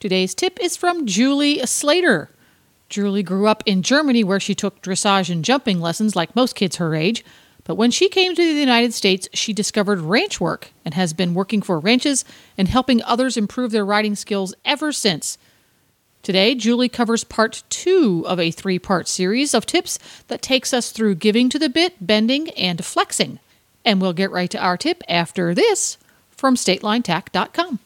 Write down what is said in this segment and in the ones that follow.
Today's tip is from Julie Slater. Julie grew up in Germany where she took dressage and jumping lessons like most kids her age. But when she came to the United States, she discovered ranch work and has been working for ranches and helping others improve their riding skills ever since. Today, Julie covers part two of a three part series of tips that takes us through giving to the bit, bending, and flexing. And we'll get right to our tip after this from statelinetack.com.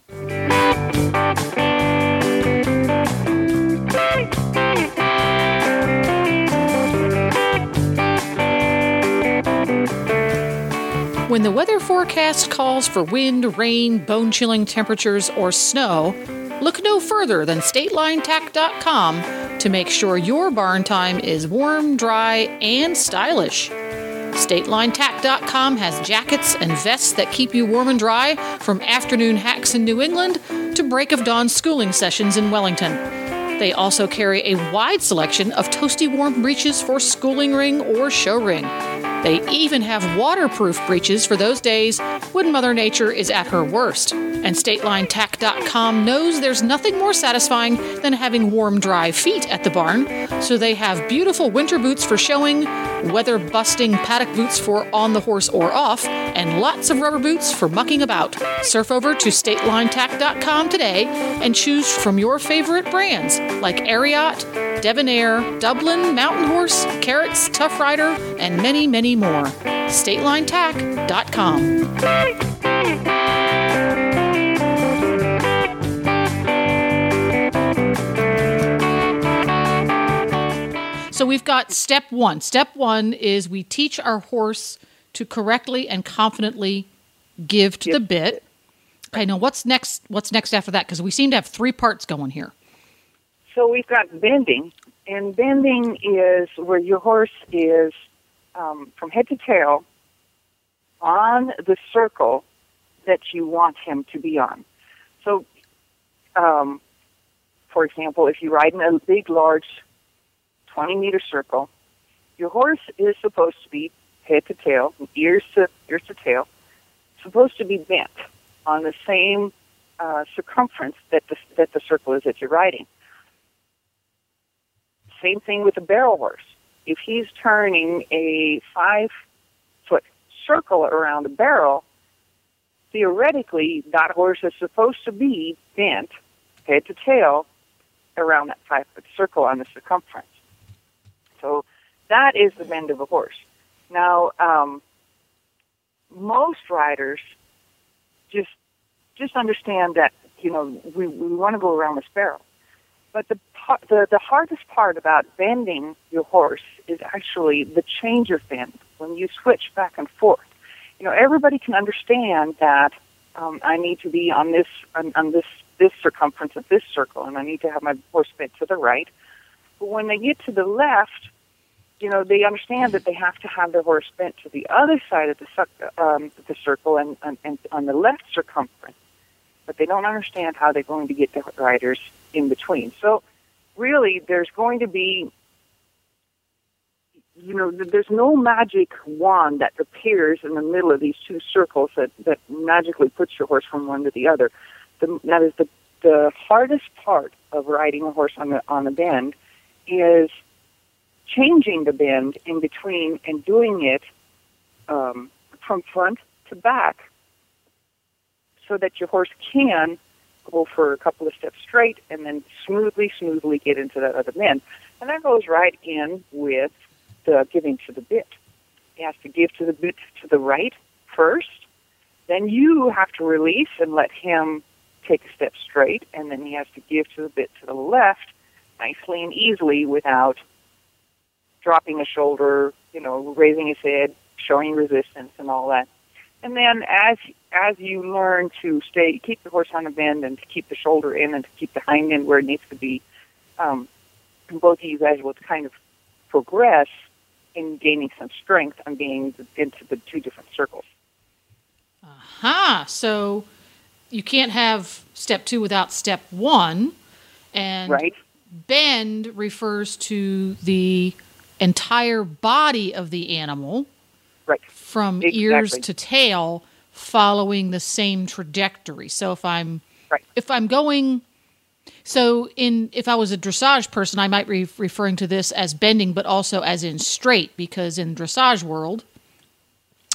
When the weather forecast calls for wind, rain, bone chilling temperatures, or snow, look no further than StatelineTack.com to make sure your barn time is warm, dry, and stylish. StatelineTack.com has jackets and vests that keep you warm and dry from afternoon hacks in New England to break of dawn schooling sessions in Wellington. They also carry a wide selection of toasty warm breeches for schooling ring or show ring. They even have waterproof breeches for those days when Mother Nature is at her worst. And StatelineTack.com knows there's nothing more satisfying than having warm, dry feet at the barn, so they have beautiful winter boots for showing, weather busting paddock boots for on the horse or off, and lots of rubber boots for mucking about. Surf over to StatelineTack.com today and choose from your favorite brands like Ariat, Devon-Aire, Dublin, Mountain Horse, Kerrits, Tough Rider, and many, many more. StatelineTack.com. So we've got step one. Step one is we teach our horse to correctly and confidently give to the bit. Okay, now what's next? What's next after that? Because we seem to have three parts going here. So we've got bending, and bending is where your horse is um, from head to tail on the circle that you want him to be on. So, um, for example, if you ride in a big, large 20 meter circle, your horse is supposed to be head to tail, ears to ears to tail, supposed to be bent on the same uh, circumference that the that the circle is that you're riding. Same thing with a barrel horse. If he's turning a five foot circle around the barrel, theoretically that horse is supposed to be bent head to tail around that five foot circle on the circumference. So that is the bend of a horse. Now, um, most riders just just understand that you know we, we want to go around this barrel, but the, the the hardest part about bending your horse is actually the change of bend when you switch back and forth. You know, everybody can understand that um, I need to be on this on, on this this circumference of this circle, and I need to have my horse bent to the right. But when they get to the left, you know, they understand that they have to have their horse bent to the other side of the, um, the circle and, and, and on the left circumference. But they don't understand how they're going to get the riders in between. So, really, there's going to be, you know, there's no magic wand that appears in the middle of these two circles that, that magically puts your horse from one to the other. The, that is the, the hardest part of riding a horse on the, on the bend is changing the bend in between and doing it um, from front to back so that your horse can go for a couple of steps straight and then smoothly, smoothly get into that other bend. And that goes right in with the giving to the bit. He has to give to the bit to the right first, then you have to release and let him take a step straight, and then he has to give to the bit to the left nicely and easily without dropping a shoulder, you know, raising his head, showing resistance and all that. And then as as you learn to stay, keep the horse on a bend, and to keep the shoulder in, and to keep the hind end where it needs to be, um, both of you guys will kind of progress in gaining some strength on being into the two different circles. Aha! So you can't have step two without step one, and Right. Bend refers to the entire body of the animal Right. from ears to tail following the same trajectory. So if I'm Right. if I'm going so in if I was a dressage person, I might be referring to this as bending but also as in straight because in dressage world,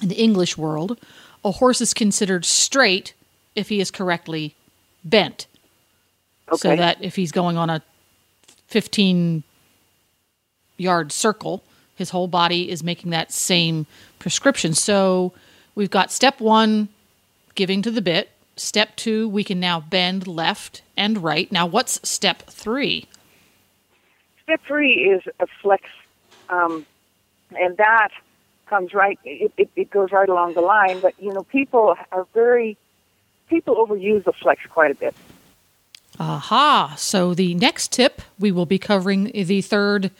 in the English world, a horse is considered straight if he is correctly bent. Okay. So that if he's going on a 15 yard circle, his whole body is making that same prescription. So we've got step one, giving to the bit. Step two, we can now bend left and right. Now, what's step three? Step three is a flex, um, and that comes right. It, it, it goes right along the line. But you know, people are very people overuse the flex quite a bit. Aha. So the next tip, we will be covering the third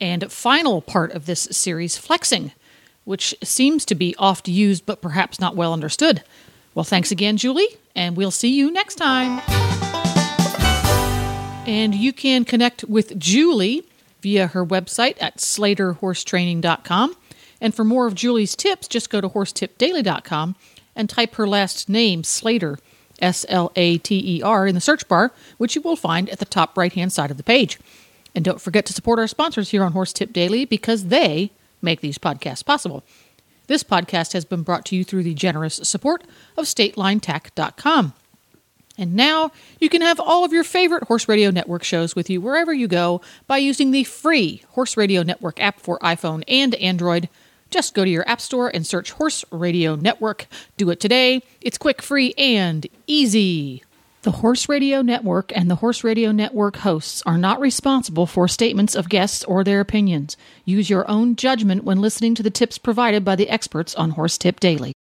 and final part of this series, flexing, which seems to be oft used but perhaps not well understood. Well, thanks again, Julie, and we'll see you next time. And you can connect with Julie via her website at slaterhorsetraining.com. And for more of Julie's tips, just go to horsetipdaily.com and type her last name, Slater, S L A T E R, in the search bar, which you will find at the top right hand side of the page. And don't forget to support our sponsors here on Horse Tip Daily because they make these podcasts possible. This podcast has been brought to you through the generous support of StatelineTack.com. And now you can have all of your favorite Horse Radio Network shows with you wherever you go by using the free Horse Radio Network app for iPhone and Android. Just go to your App Store and search Horse Radio Network. Do it today. It's quick, free, and easy. The Horse Radio Network and the Horse Radio Network hosts are not responsible for statements of guests or their opinions. Use your own judgment when listening to the tips provided by the experts on Horse Tip Daily.